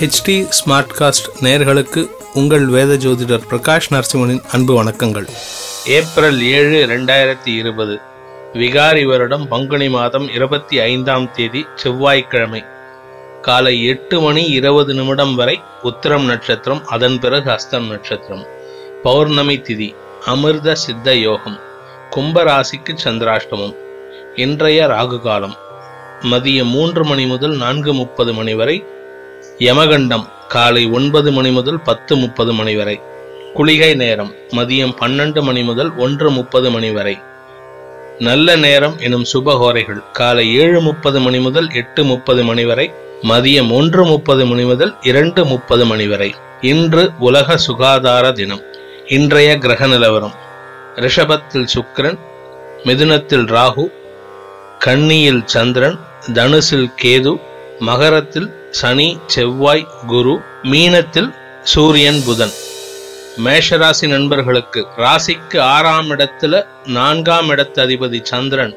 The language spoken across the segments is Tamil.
ஹெச்டி ஸ்மார்ட்காஸ்ட் நேர்களுக்கு உங்கள் வேத ஜோதிடர் பிரகாஷ் நரசிம்மனின் அன்பு வணக்கங்கள். ஏப்ரல் ஏழு ரெண்டாயிரத்தி இருபது விகாரி வருடம் பங்குனி மாதம் இருபத்தி ஐந்தாம் தேதி செவ்வாய்க்கிழமை. காலை எட்டு மணி இருபது நிமிடம் வரை உத்திரம் நட்சத்திரம் அதன் பிறகு அஸ்தம் நட்சத்திரம். பௌர்ணமி திதி அமிர்த சித்த யோகம். கும்பராசிக்கு சந்திராஷ்டமம். இன்றைய ராகு காலம். மதியம் மூன்று மணி முதல் நான்கு முப்பது மணி வரை யமகண்டம் காலை ஒன்பது மணி முதல் பத்து முப்பது மணி வரை. குளிகை நேரம் மதியம் பன்னெண்டு மணி முதல் ஒன்று முப்பது மணி வரை. நல்ல நேரம் எனும் சுபகோரைகள் காலை ஏழு முப்பது மணி முதல் எட்டு முப்பது மணி வரை மதியம் ஒன்று முப்பது மணி முதல் இரண்டு முப்பது மணி வரை. இன்று உலக சுகாதார தினம். இன்றைய கிரக நிலவரம். ரிஷபத்தில் சுக்கிரன் மிதுனத்தில் ராகு கன்னியில் சந்திரன் தனுசில் கேது மகரத்தில் சனி செவ்வாய் குரு மீனத்தில் சூரியன் புதன். மேஷராசி நண்பர்களுக்கு ராசிக்கு ஆறாம் இடத்துல நான்காம் இடத்து அதிபதி சந்திரன்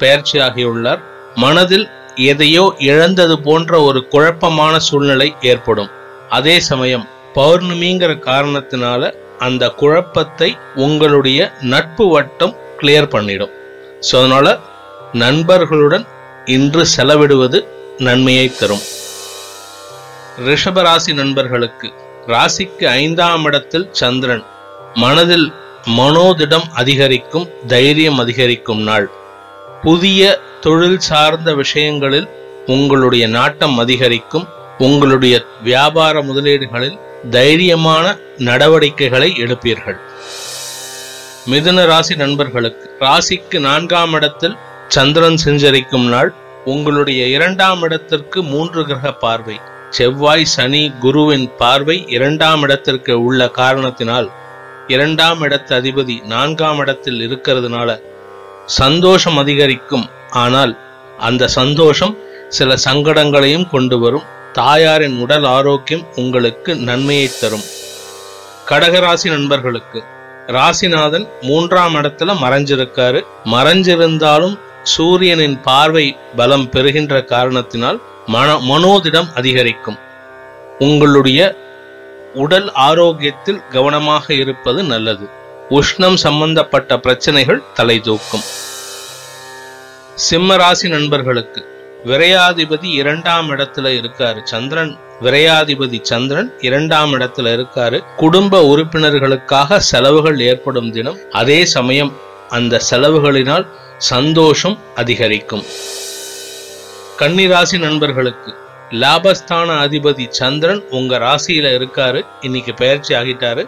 பெயர்ச்சியாகியுள்ளார். மனதில் எதையோ இழந்தது போன்ற ஒரு குழப்பமான சூழ்நிலை ஏற்படும். அதே சமயம் பௌர்ணமிங்கிற காரணத்தினால அந்த குழப்பத்தை உங்களுடைய நட்பு வட்டம் கிளியர் பண்ணிடும். ஸோ அதனால நண்பர்களுடன் இன்று செலவிடுவது நன்மையை தரும். ரிஷபராசி நண்பர்களுக்கு ராசிக்கு ஐந்தாம் இடத்தில் சந்திரன் மனதில் மனோதிடம் அதிகரிக்கும் தைரியம் அதிகரிக்கும் நாள். புதிய தொழில் சார்ந்த விஷயங்களில் உங்களுடைய நாட்டம் அதிகரிக்கும் உங்களுடைய வியாபார முதலீடுகளில் தைரியமான நடவடிக்கைகளை எடுப்பீர்கள். மிதுன ராசி நண்பர்களுக்கு ராசிக்கு நான்காம் இடத்தில் சந்திரன் செஞ்சரிக்கும் நாள் உங்களுடைய இரண்டாம் இடத்திற்கு மூன்று கிரக பார்வை செவ்வாய் சனி குருவின் பார்வை இரண்டாம் இடத்திற்கு உள்ள காரணத்தினால் இரண்டாம் இடத்து அதிபதி நான்காம் இடத்தில் இருக்கிறதுனால சந்தோஷம் அதிகரிக்கும். ஆனால் அந்த சந்தோஷம் சில சங்கடங்களையும் கொண்டு வரும். தாயாரின் உடல் ஆரோக்கியம் உங்களுக்கு நன்மையை தரும். கடகராசி நண்பர்களுக்கு ராசிநாதன் மூன்றாம் இடத்துல மறைஞ்சிருக்காரு. மறைஞ்சிருந்தாலும் சூரியனின் பார்வை பலம் பெறுகின்ற காரணத்தினால் மன மனோதிடம் அதிகரிக்கும். உங்களுடைய உடல் ஆரோக்கியத்தில் கவனமாக இருப்பது நல்லது. உஷ்ணம் சம்பந்தப்பட்ட பிரச்சனைகள் தலை தூக்கும். சிம்மராசி நண்பர்களுக்கு விரையாதிபதி இரண்டாம் இடத்துல இருக்காரு. சந்திரன் விரையாதிபதி சந்திரன் இரண்டாம் இடத்துல இருக்காரு. குடும்ப உறுப்பினர்களுக்காக செலவுகள் ஏற்படும் தினம். அதே சமயம் அந்த செலவுகளினால் சந்தோஷம் அதிகரிக்கும். கன்னிராசி நண்பர்களுக்கு லாபஸ்தான அதிபதி சந்திரன் உங்க ராசியில இருக்காரு இன்னைக்கு பயிற்சி ஆகிட்டாரு.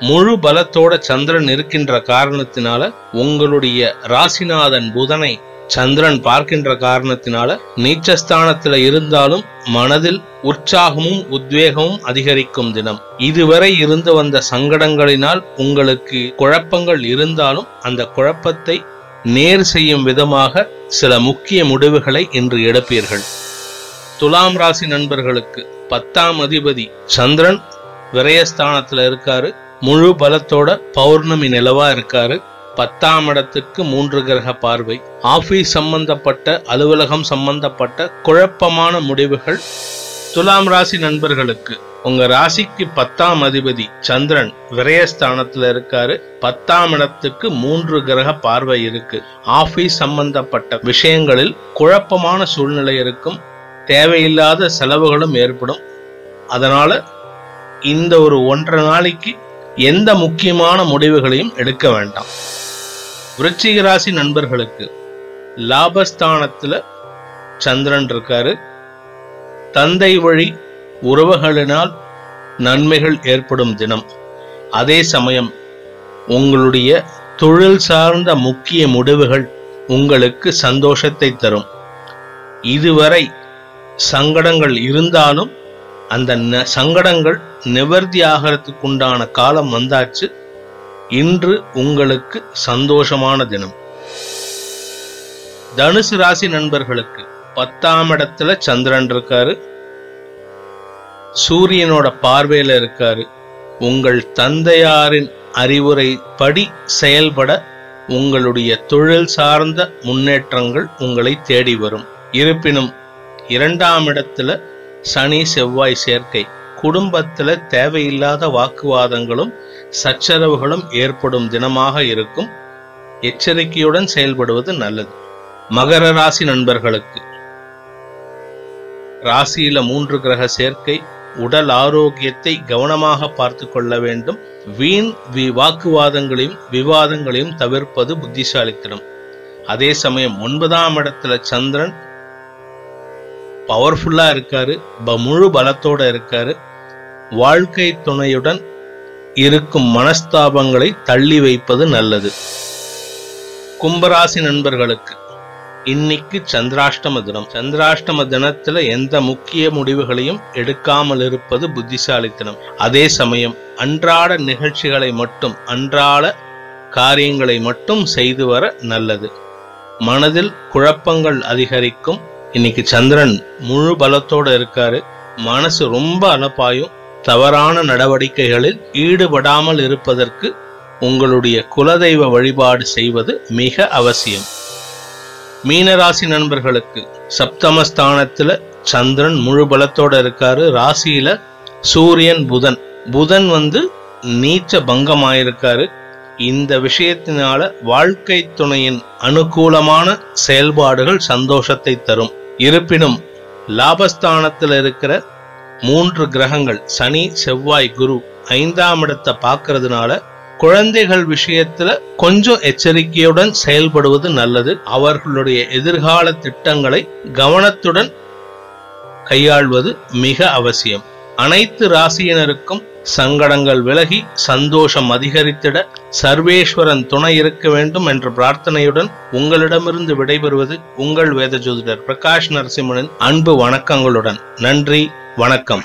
முழு பலத்தோட சந்திரன் இருக்கின்ற காரணத்தினால உங்களுடைய ராசிநாதன் புதனை சந்திரன் பார்க்கின்ற காரணத்தினால நீச்சஸ்தானத்துல இருந்தாலும் மனதில் உற்சாகமும் உத்வேகமும் அதிகரிக்கும் தினம். இதுவரை இருந்து வந்த சங்கடங்களினால் உங்களுக்கு குழப்பங்கள் இருந்தாலும் அந்த குழப்பத்தை நேர் செய்யும் விதமாக சில முக்கிய முடிவுகளை இன்று எடுப்பீர்கள். துலாம் ராசி நண்பர்களுக்கு பத்தாம் அதிபதி சந்திரன் விரயஸ்தானத்துல இருக்காரு. முழு பலத்தோட பௌர்ணமி நிலவா இருக்காரு. பத்தாம் இடத்துக்கு மூன்று கிரக பார்வை. ஆபீஸ் சம்பந்தப்பட்ட அலுவலகம் சம்பந்தப்பட்ட குழப்பமான முடிவுகள் துலாம் ராசி நண்பர்களுக்கு உங்க ராசிக்கு பத்தாம் அதிபதி சந்திரன் விரயஸ்தானத்துல இருக்காரு. பத்தாம் இடத்துக்கு மூன்று கிரக பார்வை இருக்கு. ஆபீஸ் சம்பந்தப்பட்ட விஷயங்களில் குழப்பமான சூழ்நிலை இருக்கும். தேவையில்லாத செலவுகளும் ஏற்படும். அதனால இந்த ஒரு ஒன்றரை நாளைக்கு எந்த முக்கியமான முடிவுகளையும் எடுக்க வேண்டாம். விருச்சிக ராசி நண்பர்களுக்கு லாபஸ்தானத்துல சந்திரன் இருக்காரு. தந்தை வழி உறவுகளினால் நன்மைகள் ஏற்படும் தினம். அதே சமயம் உங்களுடைய தொழில் சார்ந்த முக்கிய முடிவுகள் உங்களுக்கு சந்தோஷத்தை தரும். இதுவரை சங்கடங்கள் இருந்தாலும் அந்த ந- சங்கடங்கள் நிவர்த்தி ஆகிறதுக்குண்டான காலம் வந்தாச்சு. இன்று உங்களுக்கு சந்தோஷமான தினம். தனுசு ராசி நண்பர்களுக்கு பத்தாம் இடத்துல சந்திரன் இருக்காரு. சூரியனோட பார்வையில இருக்காரு. உங்கள் தந்தையாரின் அறிவுரை படி செயல்பட உங்களுடைய தொழில் சார்ந்த முன்னேற்றங்கள் உங்களை தேடி வரும். இருப்பினும் இரண்டாம் இடத்துல சனி செவ்வாய் சேர்க்கை. குடும்பத்துல தேவையில்லாத வாக்குவாதங்களும் சச்சரவுகளும் ஏற்படும் தினமாக இருக்கும். எச்சரிக்கையுடன் செயல்படுவது நல்லது. மகர ராசி நண்பர்களுக்கு. ராசியில மூன்று கிரக சேர்க்கை உடல் ஆரோக்கியத்தை கவனமாக பார்த்து கொள்ள வேண்டும். வீண் வி வாக்குவாதங்களையும் விவாதங்களையும் தவிர்ப்பது புத்திசாலித்தனம். அதே சமயம் ஒன்பதாம் இடத்துல சந்திரன் பவர்ஃபுல்லா இருக்காரு ப- முழு பலத்தோட இருக்காரு. வாழ்க்கை துணையுடன் இருக்கும் மனஸ்தாபங்களை தள்ளி வைப்பது நல்லது. கும்பராசி நண்பர்களுக்கு இன்னைக்கு சந்திராஷ்டம தினம். சந்திராஷ்டம தினத்துல எந்த முக்கிய முடிவுகளையும் எடுக்காமல் இருப்பது புத்திசாலித்தனம் அதே சமயம் அன்றாட நிகழ்ச்சிகளை மட்டும் அன்றாட காரியங்களை மட்டும் செய்து வர நல்லது. மனதில் குழப்பங்கள் அதிகரிக்கும். இன்னைக்கு சந்திரன் முழு பலத்தோட இருக்காரு. மனசு ரொம்ப அலப்பாயும் தவறான நடவடிக்கைகளில் ஈடுபடாமல் இருப்பதற்கு உங்களுடைய குலதெய்வ வழிபாடு செய்வது மிக அவசியம். மீனராசி நண்பர்களுக்கு சப்தமஸ்தானத்துல சந்திரன் முழு பலத்தோட இருக்காரு. ராசியில சூரியன் புதன். புதன் வந்து நீச்ச பங்கமாயிருக்காரு. இந்த விஷயத்தினால வாழ்க்கை துணையின் அனுகூலமான செயல்பாடுகள் சந்தோஷத்தை தரும். இருப்பினும் லாபஸ்தானத்தில் இருக்கிற மூன்று கிரகங்கள் சனி செவ்வாய் குரு ஐந்தாம் இடத்தை பார்க்கறதுனால குழந்தைகள் விஷயத்துல கொஞ்சம் எச்சரிக்கையுடன் செயல்படுவது நல்லது. அவர்களுடைய எதிர்கால திட்டங்களை கவனத்துடன் கையாள்வது மிக அவசியம். அனைத்து ராசியினருக்கும் சங்கடங்கள் விலகி சந்தோஷம் அதிகரித்திட சர்வேஸ்வரன் துணை இருக்க வேண்டும் என்ற பிரார்த்தனையுடன் உங்களிடமிருந்து விடைபெறுவது உங்கள் வேத ஜோதிடர் பிரகாஷ் நரசிம்மனின் அன்பு வணக்கங்களுடன். நன்றி வணக்கம்.